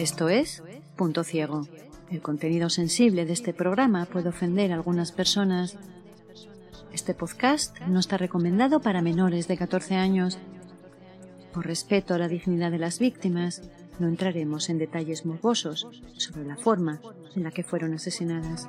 Esto es Punto Ciego. El contenido sensible de este programa puede ofender a algunas personas. Este podcast no está recomendado para menores de 14 años. Por respeto a la dignidad de las víctimas, no entraremos en detalles morbosos sobre la forma en la que fueron asesinadas.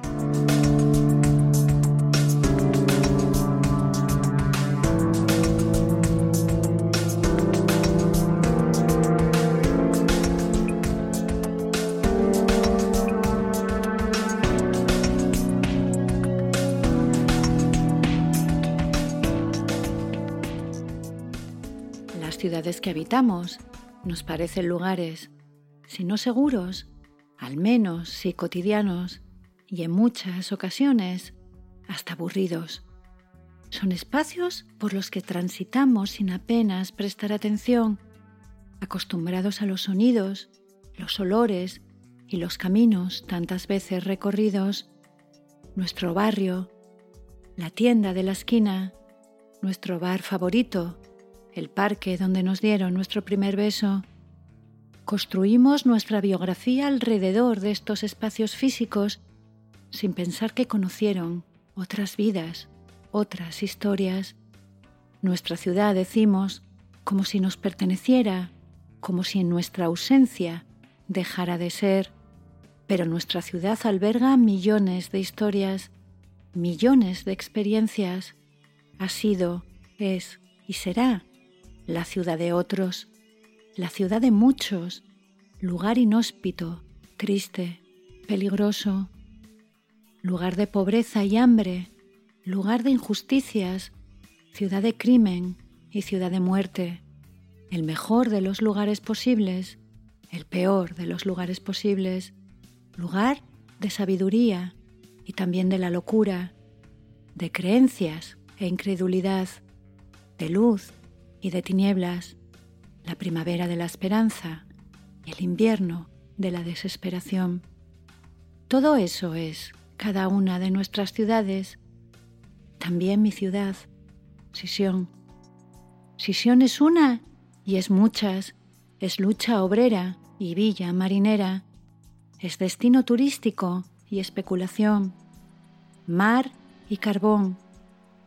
Que habitamos nos parecen lugares, si no seguros, al menos si cotidianos y en muchas ocasiones hasta aburridos. Son espacios por los que transitamos sin apenas prestar atención, acostumbrados a los sonidos, los olores y los caminos tantas veces recorridos. Nuestro barrio, la tienda de la esquina, nuestro bar favorito, el parque donde nos dieron nuestro primer beso. Construimos nuestra biografía alrededor de estos espacios físicos sin pensar que conocieron otras vidas, otras historias. Nuestra ciudad, decimos, como si nos perteneciera, como si en nuestra ausencia dejara de ser. Pero nuestra ciudad alberga millones de historias, millones de experiencias. Ha sido, es y será la ciudad de otros, la ciudad de muchos, lugar inhóspito, triste, peligroso, lugar de pobreza y hambre, lugar de injusticias, ciudad de crimen y ciudad de muerte, el mejor de los lugares posibles, el peor de los lugares posibles, lugar de sabiduría y también de la locura, de creencias e incredulidad, de luz y de tinieblas, la primavera de la esperanza y el invierno de la desesperación. Todo eso es cada una de nuestras ciudades, también mi ciudad, Sisión. Sisión es una y es muchas, es lucha obrera y villa marinera, es destino turístico y especulación, mar y carbón,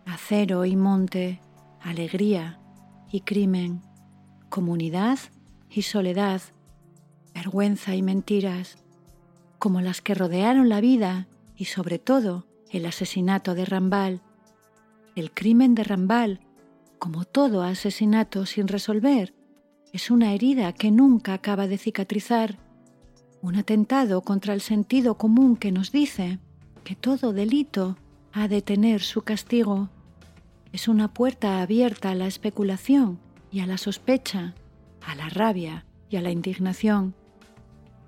acero y monte, alegría y crimen, comunidad y soledad, vergüenza y mentiras, como las que rodearon la vida y sobre todo el asesinato de Rambal. El crimen de Rambal, como todo asesinato sin resolver, es una herida que nunca acaba de cicatrizar, un atentado contra el sentido común que nos dice que todo delito ha de tener su castigo es una puerta abierta a la especulación y a la sospecha, a la rabia y a la indignación.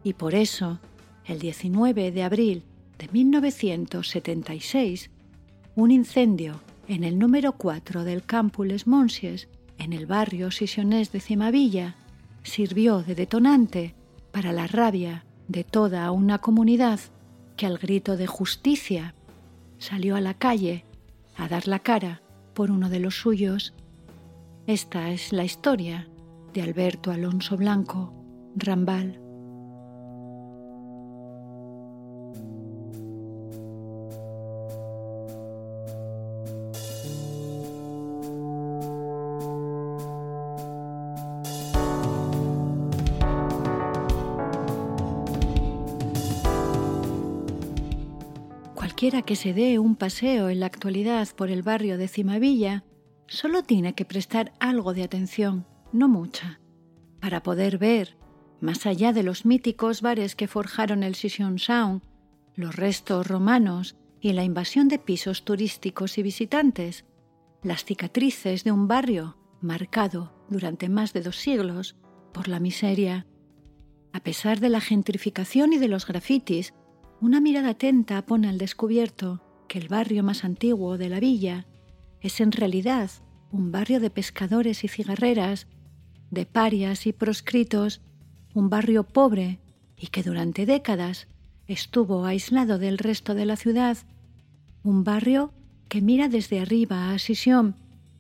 Y por eso, el 19 de abril de 1976, un incendio en el número 4 del Campus Les Monsies, en el barrio Sisionés de Cimavilla, sirvió de detonante para la rabia de toda una comunidad que al grito de justicia salió a la calle a dar la cara por uno de los suyos. Esta es la historia de Alberto Alonso Blanco, Rambal. Cualquiera que se dé un paseo en la actualidad por el barrio de Cimavilla solo tiene que prestar algo de atención, no mucha, para poder ver, más allá de los míticos bares que forjaron el Sission Sound, los restos romanos y la invasión de pisos turísticos y visitantes, las cicatrices de un barrio marcado durante más de dos siglos por la miseria. A pesar de la gentrificación y de los grafitis, una mirada atenta pone al descubierto que el barrio más antiguo de la villa es en realidad un barrio de pescadores y cigarreras, de parias y proscritos, un barrio pobre y que durante décadas estuvo aislado del resto de la ciudad, un barrio que mira desde arriba a Sisión,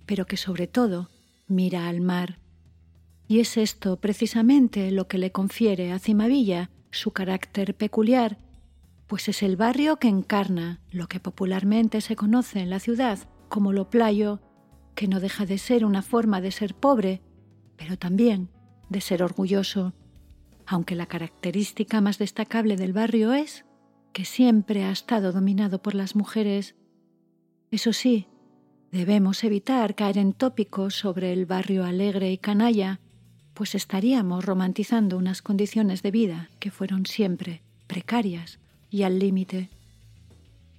pero que sobre todo mira al mar. Y es esto precisamente lo que le confiere a Cimavilla su carácter peculiar, pues es el barrio que encarna lo que popularmente se conoce en la ciudad como lo playo, que no deja de ser una forma de ser pobre, pero también de ser orgulloso, aunque la característica más destacable del barrio es que siempre ha estado dominado por las mujeres. Eso sí, debemos evitar caer en tópicos sobre el barrio alegre y canalla, pues estaríamos romantizando unas condiciones de vida que fueron siempre precarias y al límite.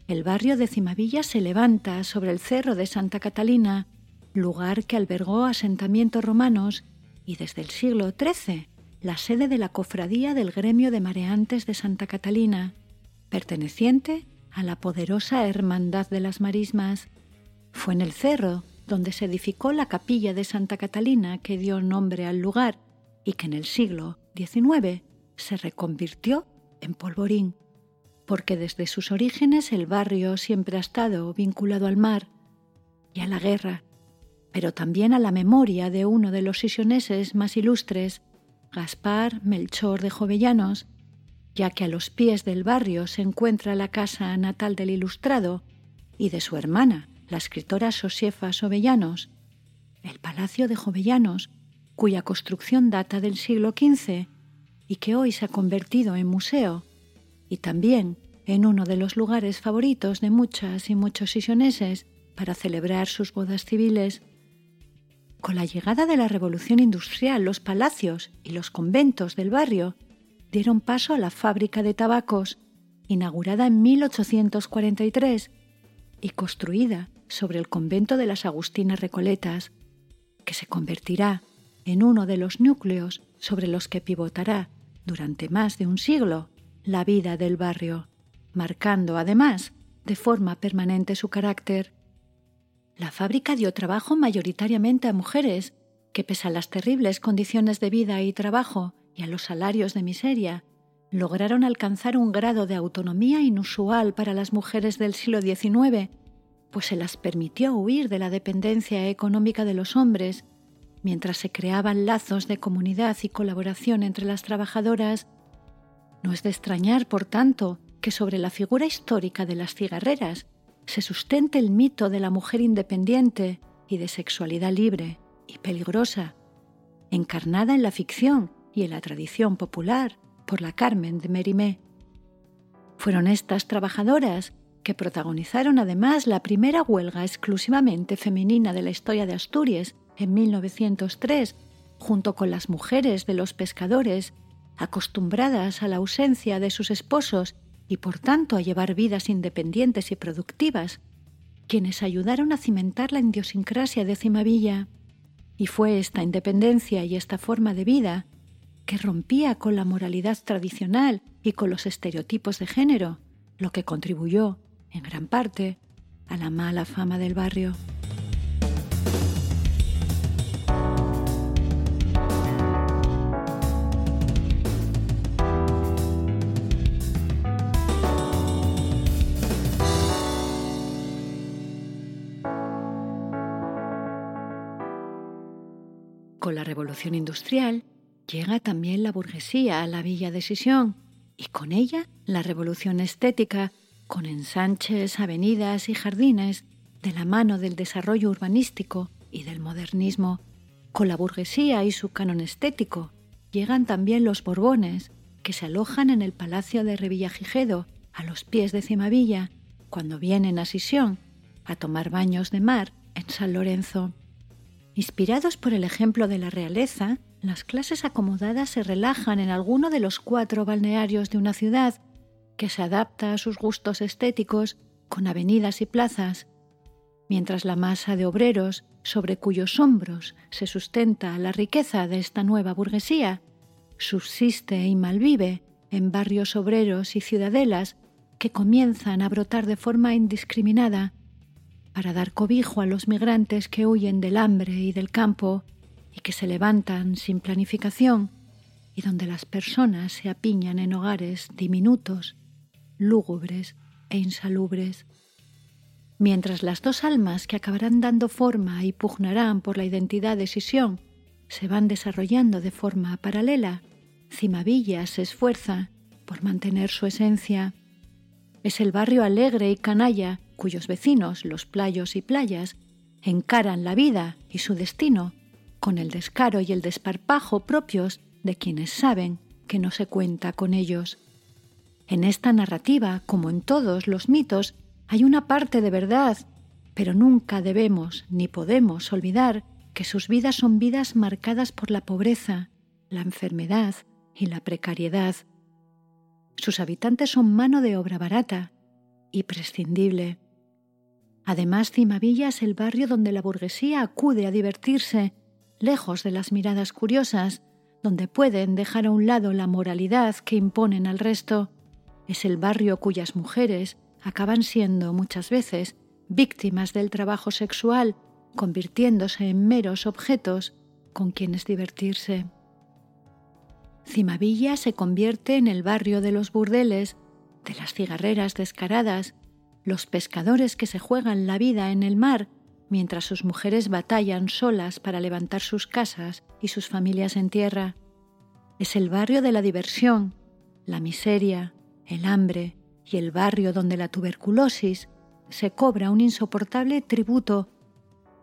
El barrio de Cimavilla se levanta sobre el cerro de Santa Catalina, lugar que albergó asentamientos romanos y desde el siglo XIII la sede de la cofradía del gremio de mareantes de Santa Catalina, perteneciente a la poderosa Hermandad de las Marismas. Fue en el cerro donde se edificó la capilla de Santa Catalina que dio nombre al lugar y que en el siglo XIX se reconvirtió en polvorín, porque desde sus orígenes el barrio siempre ha estado vinculado al mar y a la guerra, pero también a la memoria de uno de los sisioneses más ilustres, Gaspar Melchor de Jovellanos, ya que a los pies del barrio se encuentra la casa natal del ilustrado y de su hermana, la escritora Sosefa Sobellanos, el Palacio de Jovellanos, cuya construcción data del siglo XV y que hoy se ha convertido en museo, y también en uno de los lugares favoritos de muchas y muchos sisioneses para celebrar sus bodas civiles. Con la llegada de la revolución industrial, los palacios y los conventos del barrio dieron paso a la fábrica de tabacos, inaugurada en 1843 y construida sobre el convento de las Agustinas Recoletas, que se convertirá en uno de los núcleos sobre los que pivotará durante más de un siglo la vida del barrio, marcando además de forma permanente su carácter. La fábrica dio trabajo mayoritariamente a mujeres que, pese a las terribles condiciones de vida y trabajo y a los salarios de miseria, lograron alcanzar un grado de autonomía inusual para las mujeres del siglo XIX pues se las permitió huir de la dependencia económica de los hombres, mientras se creaban lazos de comunidad y colaboración entre las trabajadoras. No es de extrañar, por tanto, que sobre la figura histórica de las cigarreras se sustente el mito de la mujer independiente y de sexualidad libre y peligrosa, encarnada en la ficción y en la tradición popular por la Carmen de Mérimée. Fueron estas trabajadoras que protagonizaron además la primera huelga exclusivamente femenina de la historia de Asturias en 1903, junto con las mujeres de los pescadores, acostumbradas a la ausencia de sus esposos y por tanto a llevar vidas independientes y productivas, quienes ayudaron a cimentar la idiosincrasia de Cimavilla. Y fue esta independencia y esta forma de vida que rompía con la moralidad tradicional y con los estereotipos de género, lo que contribuyó en gran parte, a la mala fama del barrio. Con la revolución industrial llega también la burguesía a la villa de Sisión y con ella la revolución estética con ensanches, avenidas y jardines de la mano del desarrollo urbanístico y del modernismo, con la burguesía y su canon estético, llegan también los Borbones, que se alojan en el Palacio de Revillagigedo, a los pies de Cimavilla, cuando vienen a Sisión a tomar baños de mar en San Lorenzo. Inspirados por el ejemplo de la realeza, las clases acomodadas se relajan en alguno de los cuatro balnearios de una ciudad que se adapta a sus gustos estéticos con avenidas y plazas, mientras la masa de obreros sobre cuyos hombros se sustenta la riqueza de esta nueva burguesía, subsiste y malvive en barrios obreros y ciudadelas que comienzan a brotar de forma indiscriminada para dar cobijo a los migrantes que huyen del hambre y del campo y que se levantan sin planificación y donde las personas se apiñan en hogares diminutos lúgubres e insalubres. Mientras las dos almas que acabarán dando forma y pugnarán por la identidad de Sisión se van desarrollando de forma paralela. Cimavilla se esfuerza por mantener su esencia. Es el barrio alegre y canalla cuyos vecinos, los playos y playas, encaran la vida y su destino con el descaro y el desparpajo propios de quienes saben que no se cuenta con ellos. En esta narrativa, como en todos los mitos, hay una parte de verdad, pero nunca debemos ni podemos olvidar que sus vidas son vidas marcadas por la pobreza, la enfermedad y la precariedad. Sus habitantes son mano de obra barata y prescindible. Además, Cimavilla es el barrio donde la burguesía acude a divertirse, lejos de las miradas curiosas, donde pueden dejar a un lado la moralidad que imponen al resto es el barrio cuyas mujeres acaban siendo muchas veces víctimas del trabajo sexual, convirtiéndose en meros objetos con quienes divertirse. Cimavilla se convierte en el barrio de los burdeles, de las cigarreras descaradas, los pescadores que se juegan la vida en el mar mientras sus mujeres batallan solas para levantar sus casas y sus familias en tierra. Es el barrio de la diversión, la miseria, el hambre y el barrio donde la tuberculosis se cobra un insoportable tributo,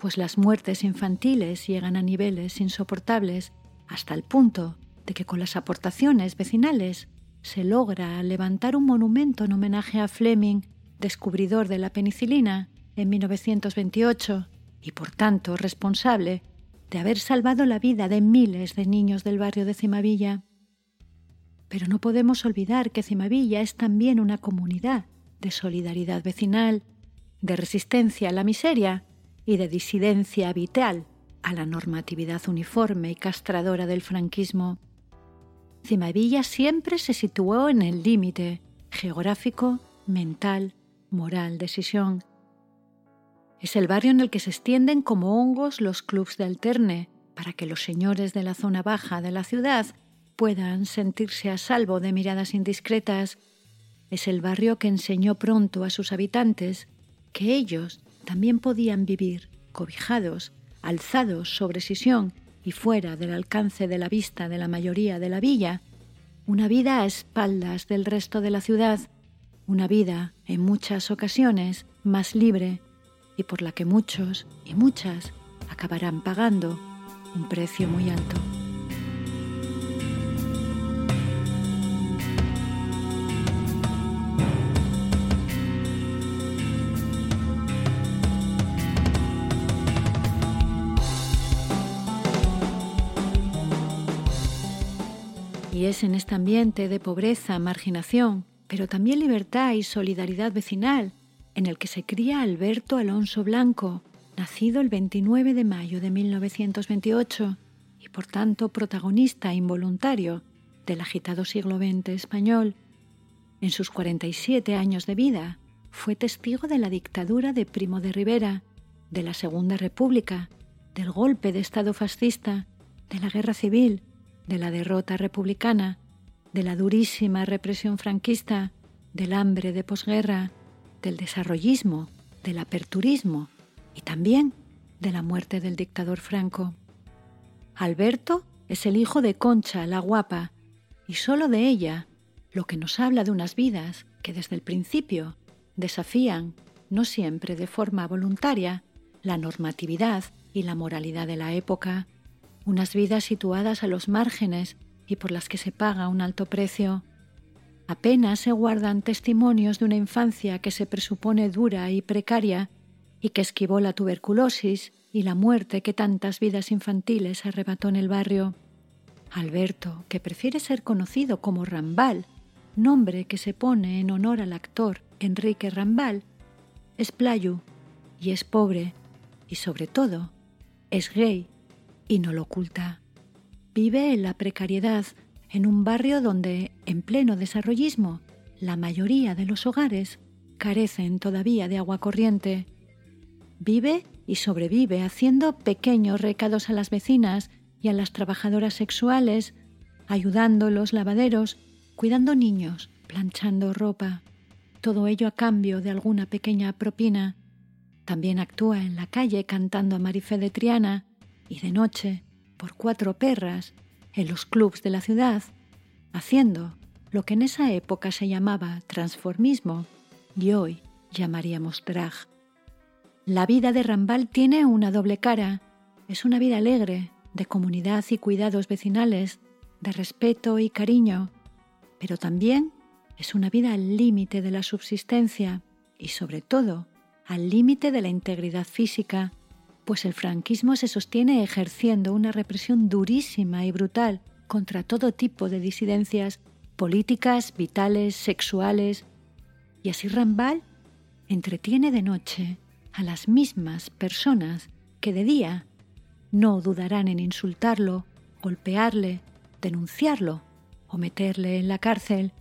pues las muertes infantiles llegan a niveles insoportables hasta el punto de que con las aportaciones vecinales se logra levantar un monumento en homenaje a Fleming, descubridor de la penicilina, en 1928 y por tanto responsable de haber salvado la vida de miles de niños del barrio de Cimavilla. Pero no podemos olvidar que Cimavilla es también una comunidad de solidaridad vecinal, de resistencia a la miseria y de disidencia vital a la normatividad uniforme y castradora del franquismo. Cimavilla siempre se situó en el límite geográfico, mental, moral, decisión. Es el barrio en el que se extienden como hongos los clubs de alterne para que los señores de la zona baja de la ciudad puedan sentirse a salvo de miradas indiscretas. Es el barrio que enseñó pronto a sus habitantes que ellos también podían vivir cobijados, alzados sobre Sisión y fuera del alcance de la vista de la mayoría de la villa, una vida a espaldas del resto de la ciudad, una vida, en muchas ocasiones, más libre y por la que muchos y muchas acabarán pagando un precio muy alto. Y es en este ambiente de pobreza, marginación, pero también libertad y solidaridad vecinal, en el que se cría Alberto Alonso Blanco, nacido el 29 de mayo de 1928 y por tanto protagonista involuntario del agitado siglo XX español. En sus 47 años de vida fue testigo de la dictadura de Primo de Rivera, de la Segunda República, del golpe de Estado fascista, de la Guerra Civil, de la derrota republicana, de la durísima represión franquista, del hambre de posguerra, del desarrollismo, del aperturismo y también de la muerte del dictador Franco. Alberto es el hijo de Concha, la guapa, y solo de ella, lo que nos habla de unas vidas que desde el principio desafían, no siempre de forma voluntaria, la normatividad y la moralidad de la época unas vidas situadas a los márgenes y por las que se paga un alto precio. Apenas se guardan testimonios de una infancia que se presupone dura y precaria y que esquivó la tuberculosis y la muerte que tantas vidas infantiles arrebató en el barrio. Alberto, que prefiere ser conocido como Rambal, nombre que se pone en honor al actor Enrique Rambal, es playu y es pobre y sobre todo es gay y no lo oculta. Vive en la precariedad, en un barrio donde, en pleno desarrollismo, la mayoría de los hogares carecen todavía de agua corriente. Vive y sobrevive haciendo pequeños recados a las vecinas y a las trabajadoras sexuales, ayudando los lavaderos, cuidando niños, planchando ropa. Todo ello a cambio de alguna pequeña propina. También actúa en la calle cantando a Marifé de Triana y de noche por cuatro perras en los clubs de la ciudad, haciendo lo que en esa época se llamaba transformismo y hoy llamaríamos drag. La vida de Rambal tiene una doble cara. Es una vida alegre, de comunidad y cuidados vecinales, de respeto y cariño, pero también es una vida al límite de la subsistencia y sobre todo al límite de la integridad física, pues el franquismo se sostiene ejerciendo una represión durísima y brutal contra todo tipo de disidencias políticas, vitales, sexuales, y así Rambal entretiene de noche a las mismas personas que de día no dudarán en insultarlo, golpearle, denunciarlo o meterle en la cárcel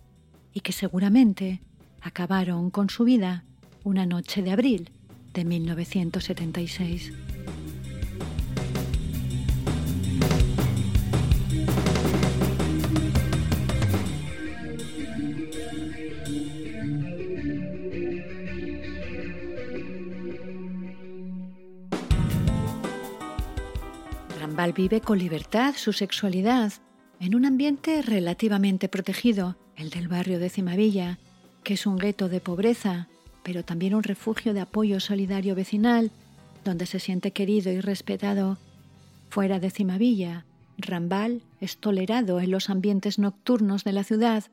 y que seguramente acabaron con su vida una noche de abril de 1976. Vive con libertad su sexualidad en un ambiente relativamente protegido, el del barrio de Cimavilla, que es un gueto de pobreza, pero también un refugio de apoyo solidario vecinal, donde se siente querido y respetado. Fuera de Cimavilla, Rambal es tolerado en los ambientes nocturnos de la ciudad,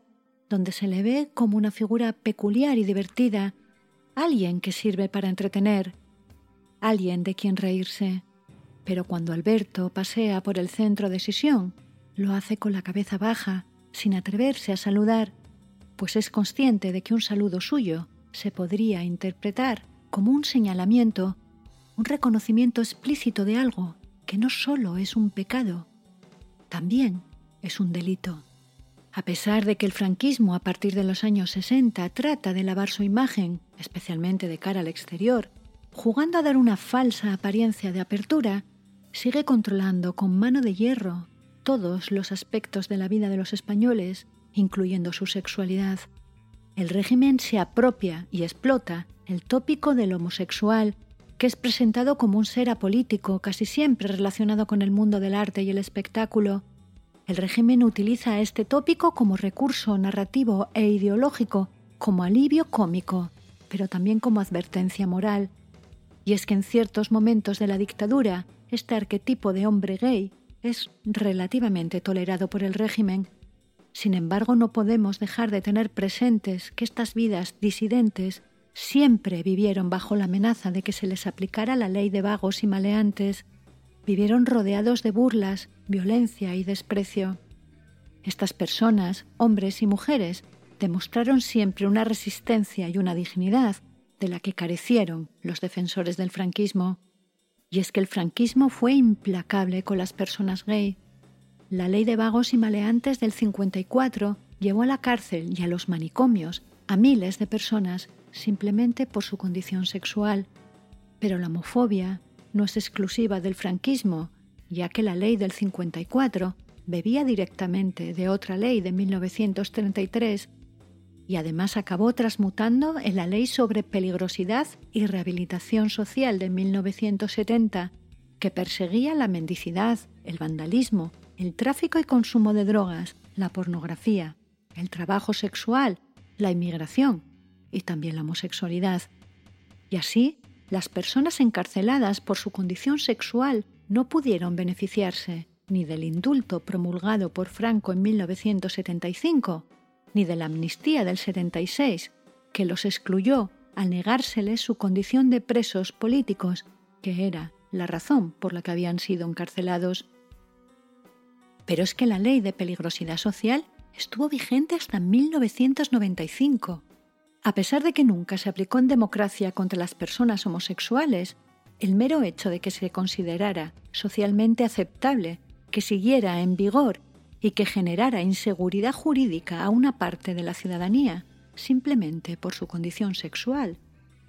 donde se le ve como una figura peculiar y divertida, alguien que sirve para entretener, alguien de quien reírse. Pero cuando Alberto pasea por el centro de sesión, lo hace con la cabeza baja, sin atreverse a saludar, pues es consciente de que un saludo suyo se podría interpretar como un señalamiento, un reconocimiento explícito de algo que no solo es un pecado, también es un delito. A pesar de que el franquismo a partir de los años 60 trata de lavar su imagen, especialmente de cara al exterior, jugando a dar una falsa apariencia de apertura, sigue controlando con mano de hierro todos los aspectos de la vida de los españoles, incluyendo su sexualidad. El régimen se apropia y explota el tópico del homosexual, que es presentado como un ser apolítico, casi siempre relacionado con el mundo del arte y el espectáculo. El régimen utiliza este tópico como recurso narrativo e ideológico, como alivio cómico, pero también como advertencia moral. Y es que en ciertos momentos de la dictadura, este arquetipo de hombre gay es relativamente tolerado por el régimen. Sin embargo, no podemos dejar de tener presentes que estas vidas disidentes siempre vivieron bajo la amenaza de que se les aplicara la ley de vagos y maleantes, vivieron rodeados de burlas, violencia y desprecio. Estas personas, hombres y mujeres, demostraron siempre una resistencia y una dignidad de la que carecieron los defensores del franquismo. Y es que el franquismo fue implacable con las personas gay. La ley de vagos y maleantes del 54 llevó a la cárcel y a los manicomios a miles de personas simplemente por su condición sexual. Pero la homofobia no es exclusiva del franquismo, ya que la ley del 54 bebía directamente de otra ley de 1933 y además acabó transmutando en la Ley sobre Peligrosidad y Rehabilitación Social de 1970, que perseguía la mendicidad, el vandalismo, el tráfico y consumo de drogas, la pornografía, el trabajo sexual, la inmigración y también la homosexualidad. Y así, las personas encarceladas por su condición sexual no pudieron beneficiarse ni del indulto promulgado por Franco en 1975, ni de la amnistía del 76, que los excluyó al negárseles su condición de presos políticos, que era la razón por la que habían sido encarcelados. Pero es que la ley de peligrosidad social estuvo vigente hasta 1995. A pesar de que nunca se aplicó en democracia contra las personas homosexuales, el mero hecho de que se considerara socialmente aceptable que siguiera en vigor y que generara inseguridad jurídica a una parte de la ciudadanía simplemente por su condición sexual.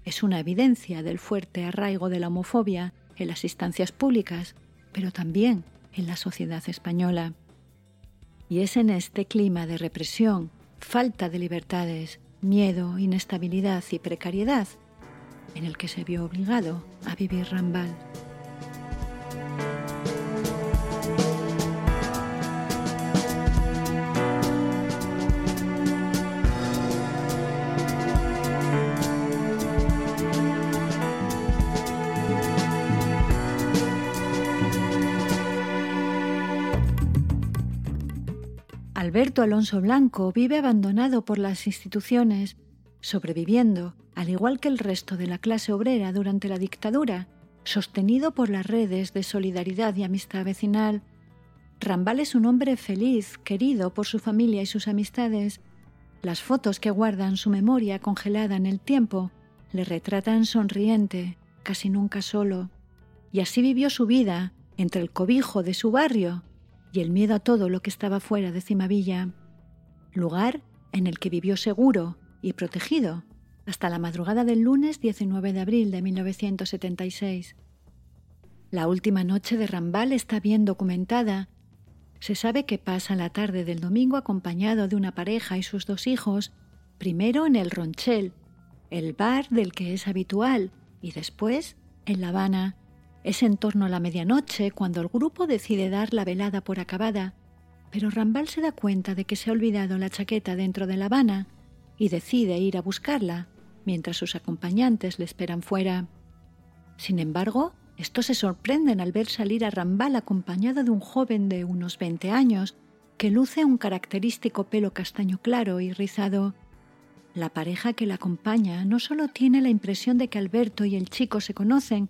Es una evidencia del fuerte arraigo de la homofobia en las instancias públicas, pero también en la sociedad española. Y es en este clima de represión, falta de libertades, miedo, inestabilidad y precariedad en el que se vio obligado a vivir Rambal. Alberto Alonso Blanco vive abandonado por las instituciones, sobreviviendo, al igual que el resto de la clase obrera durante la dictadura, sostenido por las redes de solidaridad y amistad vecinal. Rambal es un hombre feliz, querido por su familia y sus amistades. Las fotos que guardan su memoria congelada en el tiempo le retratan sonriente, casi nunca solo. Y así vivió su vida, entre el cobijo de su barrio y el miedo a todo lo que estaba fuera de Cimavilla, lugar en el que vivió seguro y protegido hasta la madrugada del lunes 19 de abril de 1976. La última noche de Rambal está bien documentada. Se sabe que pasa la tarde del domingo acompañado de una pareja y sus dos hijos, primero en el Ronchel, el bar del que es habitual, y después en La Habana. Es en torno a la medianoche cuando el grupo decide dar la velada por acabada, pero Rambal se da cuenta de que se ha olvidado la chaqueta dentro de La Habana y decide ir a buscarla mientras sus acompañantes le esperan fuera. Sin embargo, estos se sorprenden al ver salir a Rambal acompañado de un joven de unos 20 años que luce un característico pelo castaño claro y rizado. La pareja que la acompaña no solo tiene la impresión de que Alberto y el chico se conocen,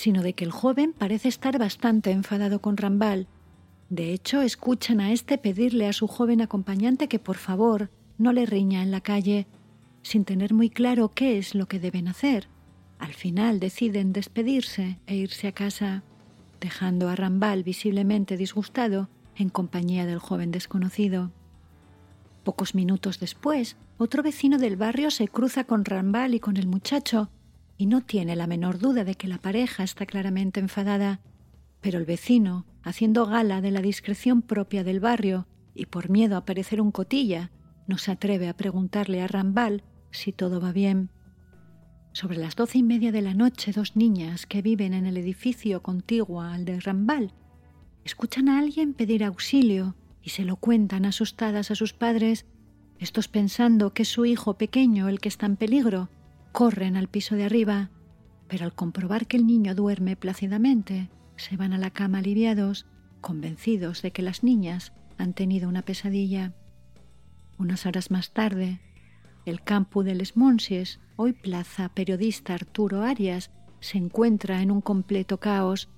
sino de que el joven parece estar bastante enfadado con Rambal. De hecho, escuchan a este pedirle a su joven acompañante que por favor no le riña en la calle, sin tener muy claro qué es lo que deben hacer. Al final deciden despedirse e irse a casa, dejando a Rambal visiblemente disgustado en compañía del joven desconocido. Pocos minutos después, otro vecino del barrio se cruza con Rambal y con el muchacho, y no tiene la menor duda de que la pareja está claramente enfadada. Pero el vecino, haciendo gala de la discreción propia del barrio y por miedo a parecer un cotilla, no se atreve a preguntarle a Rambal si todo va bien. Sobre las doce y media de la noche, dos niñas que viven en el edificio contiguo al de Rambal escuchan a alguien pedir auxilio y se lo cuentan asustadas a sus padres. Estos pensando que es su hijo pequeño el que está en peligro, corren al piso de arriba, pero al comprobar que el niño duerme plácidamente, se van a la cama aliviados, convencidos de que las niñas han tenido una pesadilla. Unas horas más tarde, el campo de Les Monsies, hoy plaza periodista Arturo Arias, se encuentra en un completo caos.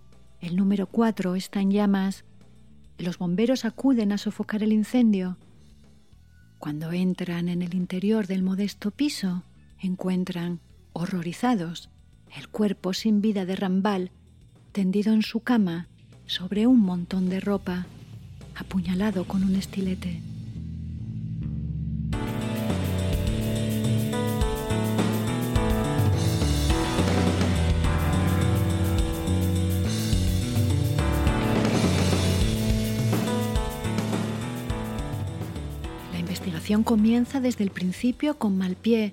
El número 4 está en llamas. Los bomberos acuden a sofocar el incendio. Cuando entran en el interior del modesto piso, encuentran, horrorizados, el cuerpo sin vida de Rambal, tendido en su cama sobre un montón de ropa, apuñalado con un estilete. comienza desde el principio con mal pie.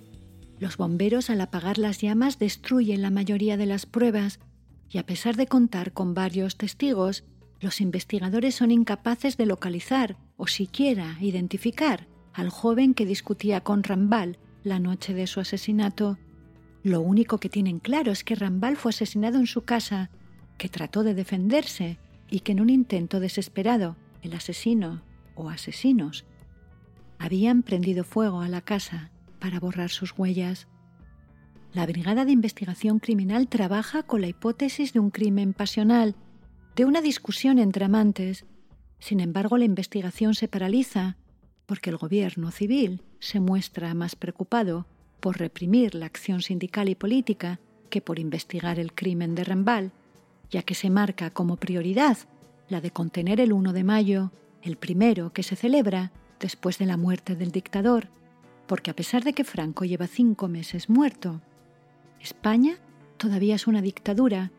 Los bomberos al apagar las llamas destruyen la mayoría de las pruebas y a pesar de contar con varios testigos, los investigadores son incapaces de localizar o siquiera identificar al joven que discutía con Rambal la noche de su asesinato. Lo único que tienen claro es que Rambal fue asesinado en su casa, que trató de defenderse y que en un intento desesperado el asesino o asesinos habían prendido fuego a la casa para borrar sus huellas. La Brigada de Investigación Criminal trabaja con la hipótesis de un crimen pasional, de una discusión entre amantes. Sin embargo, la investigación se paraliza porque el gobierno civil se muestra más preocupado por reprimir la acción sindical y política que por investigar el crimen de Rambal, ya que se marca como prioridad la de contener el 1 de mayo, el primero que se celebra después de la muerte del dictador, porque a pesar de que Franco lleva cinco meses muerto, España todavía es una dictadura,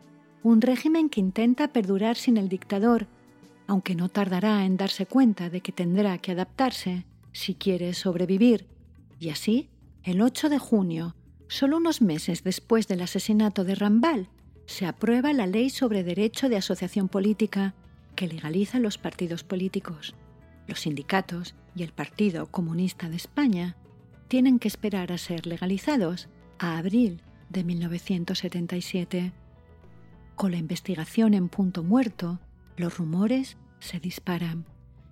un régimen que intenta perdurar sin el dictador, aunque no tardará en darse cuenta de que tendrá que adaptarse si quiere sobrevivir. Y así, el 8 de junio, solo unos meses después del asesinato de Rambal, se aprueba la ley sobre derecho de asociación política que legaliza los partidos políticos. Los sindicatos y el Partido Comunista de España tienen que esperar a ser legalizados a abril de 1977. Con la investigación en punto muerto, los rumores se disparan.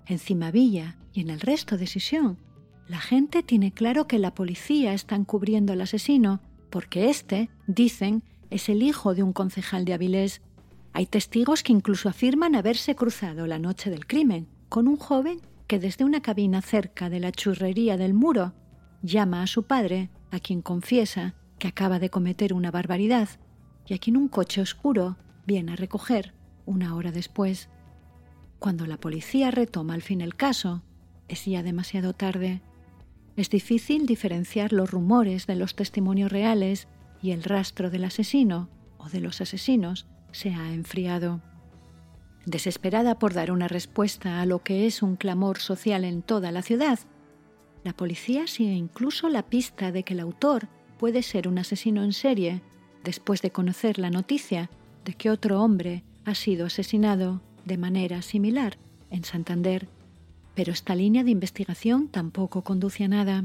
en Cimavilla y en el resto de Sisión, la gente tiene claro que la policía está encubriendo al asesino porque éste, dicen, es el hijo de un concejal de Avilés. Hay testigos que incluso afirman haberse cruzado la noche del crimen con un joven que desde una cabina cerca de la churrería del muro llama a su padre, a quien confiesa que acaba de cometer una barbaridad y a quien un coche oscuro viene a recoger una hora después. Cuando la policía retoma al fin el caso, es ya demasiado tarde. Es difícil diferenciar los rumores de los testimonios reales y el rastro del asesino o de los asesinos se ha enfriado. Desesperada por dar una respuesta a lo que es un clamor social en toda la ciudad, la policía sigue incluso la pista de que el autor puede ser un asesino en serie después de conocer la noticia de que otro hombre ha sido asesinado de manera similar en Santander pero esta línea de investigación tampoco conduce a nada.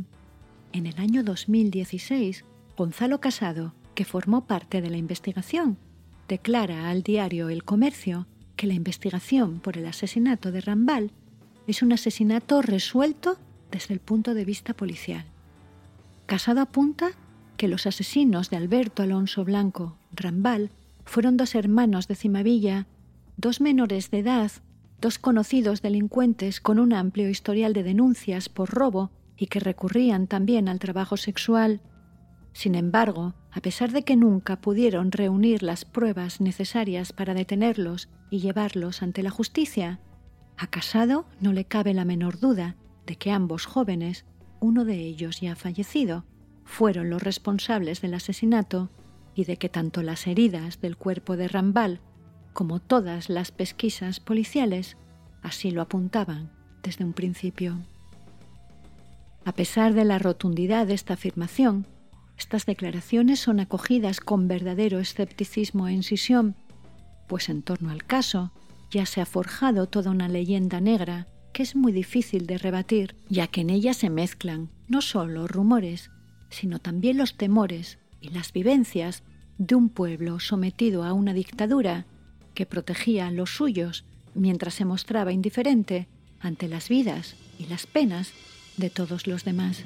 En el año 2016, Gonzalo Casado, que formó parte de la investigación, declara al diario El Comercio que la investigación por el asesinato de Rambal es un asesinato resuelto desde el punto de vista policial. Casado apunta que los asesinos de Alberto Alonso Blanco, Rambal, fueron dos hermanos de Cimavilla, dos menores de edad dos conocidos delincuentes con un amplio historial de denuncias por robo y que recurrían también al trabajo sexual. Sin embargo, a pesar de que nunca pudieron reunir las pruebas necesarias para detenerlos y llevarlos ante la justicia, a Casado no le cabe la menor duda de que ambos jóvenes, uno de ellos ya fallecido, fueron los responsables del asesinato y de que tanto las heridas del cuerpo de Rambal como todas las pesquisas policiales, así lo apuntaban desde un principio. A pesar de la rotundidad de esta afirmación, estas declaraciones son acogidas con verdadero escepticismo e incisión, pues en torno al caso ya se ha forjado toda una leyenda negra que es muy difícil de rebatir, ya que en ella se mezclan no solo rumores, sino también los temores y las vivencias de un pueblo sometido a una dictadura que protegía a los suyos mientras se mostraba indiferente ante las vidas y las penas de todos los demás.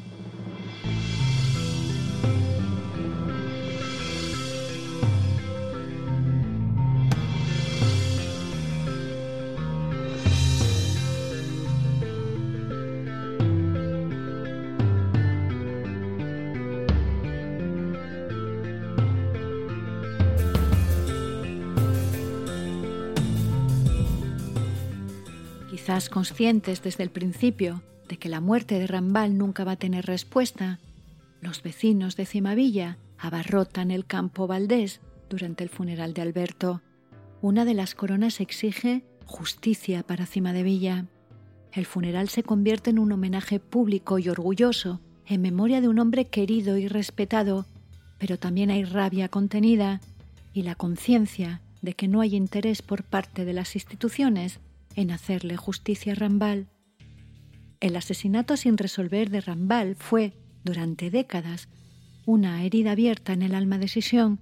Quizás conscientes desde el principio de que la muerte de Rambal nunca va a tener respuesta, los vecinos de Cimavilla abarrotan el campo Valdés durante el funeral de Alberto. Una de las coronas exige justicia para Cima de Villa. El funeral se convierte en un homenaje público y orgulloso en memoria de un hombre querido y respetado, pero también hay rabia contenida y la conciencia de que no hay interés por parte de las instituciones en hacerle justicia a Rambal. El asesinato sin resolver de Rambal fue, durante décadas, una herida abierta en el alma de Sisión,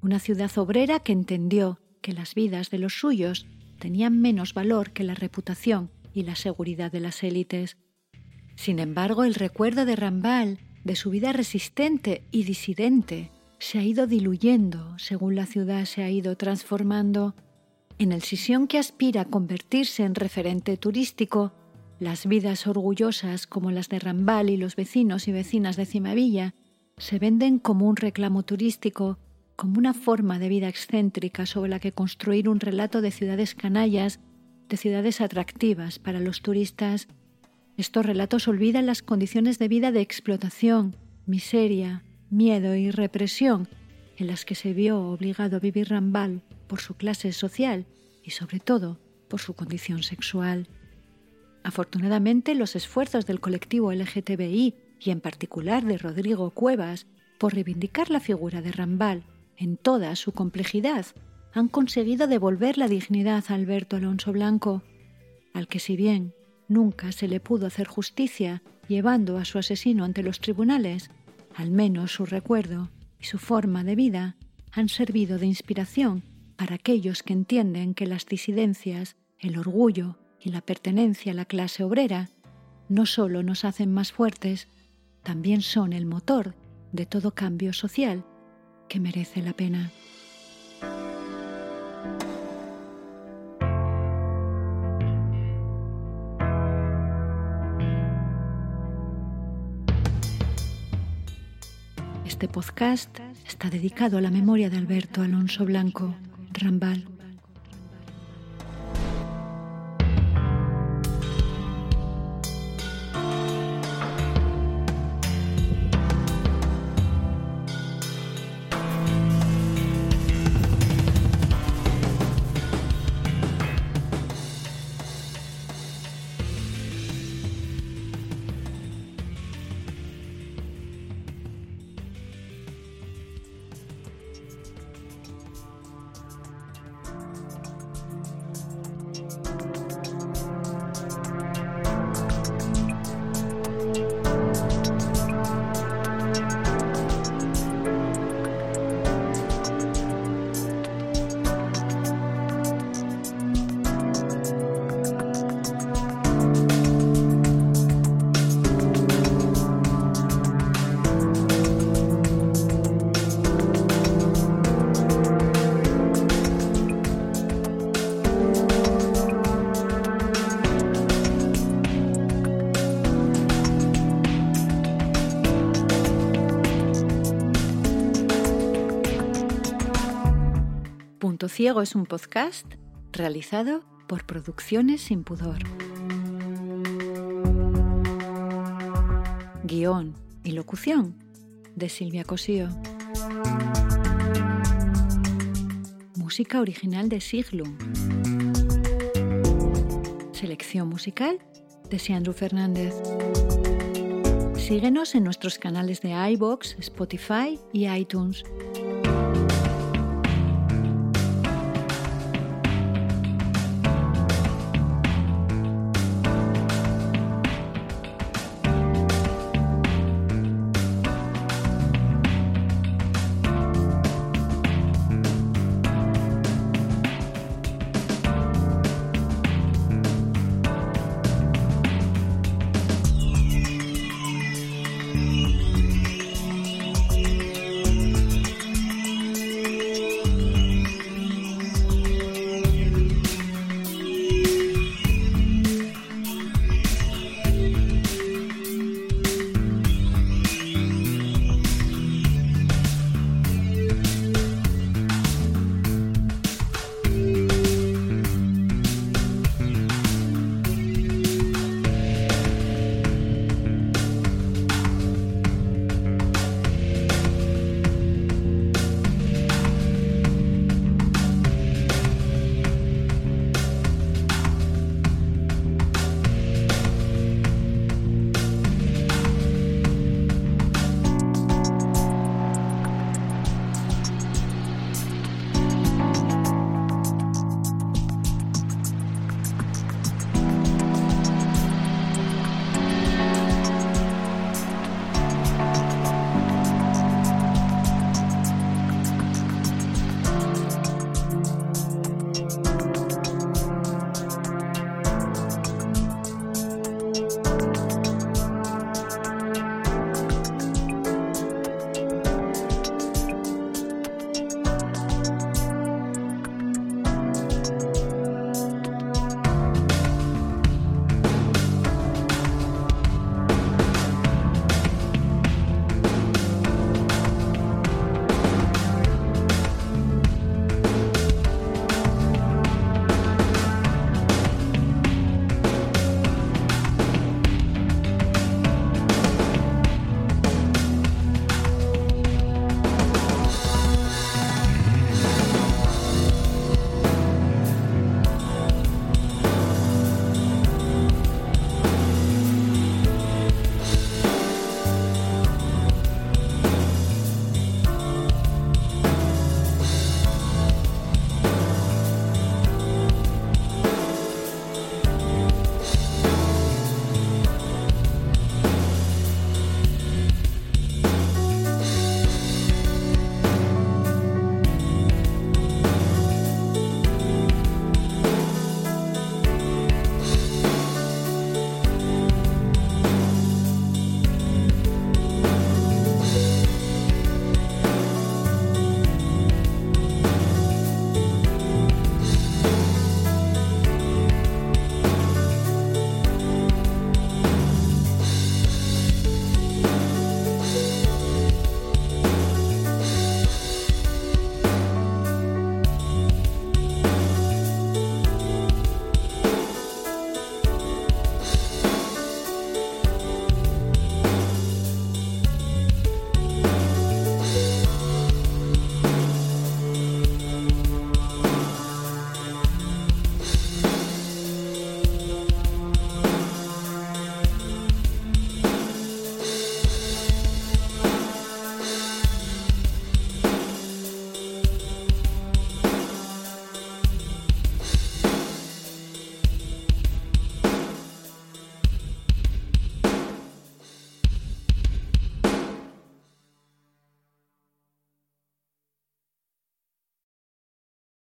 una ciudad obrera que entendió que las vidas de los suyos tenían menos valor que la reputación y la seguridad de las élites. Sin embargo, el recuerdo de Rambal, de su vida resistente y disidente, se ha ido diluyendo según la ciudad se ha ido transformando en el Sisión que aspira a convertirse en referente turístico, las vidas orgullosas como las de Rambal y los vecinos y vecinas de Cimavilla se venden como un reclamo turístico, como una forma de vida excéntrica sobre la que construir un relato de ciudades canallas, de ciudades atractivas para los turistas. Estos relatos olvidan las condiciones de vida de explotación, miseria, miedo y represión en las que se vio obligado a vivir Rambal por su clase social y sobre todo por su condición sexual. Afortunadamente, los esfuerzos del colectivo LGTBI y en particular de Rodrigo Cuevas por reivindicar la figura de Rambal en toda su complejidad han conseguido devolver la dignidad a Alberto Alonso Blanco, al que si bien nunca se le pudo hacer justicia llevando a su asesino ante los tribunales, al menos su recuerdo y su forma de vida han servido de inspiración para aquellos que entienden que las disidencias, el orgullo y la pertenencia a la clase obrera no solo nos hacen más fuertes, también son el motor de todo cambio social que merece la pena. Este podcast está dedicado a la memoria de Alberto Alonso Blanco, Rambal. Ciego es un podcast realizado por Producciones Sin Pudor. Guión y locución de Silvia Cosío. Música original de Siglum. Selección musical de Siandro Fernández. Síguenos en nuestros canales de iBox, Spotify y iTunes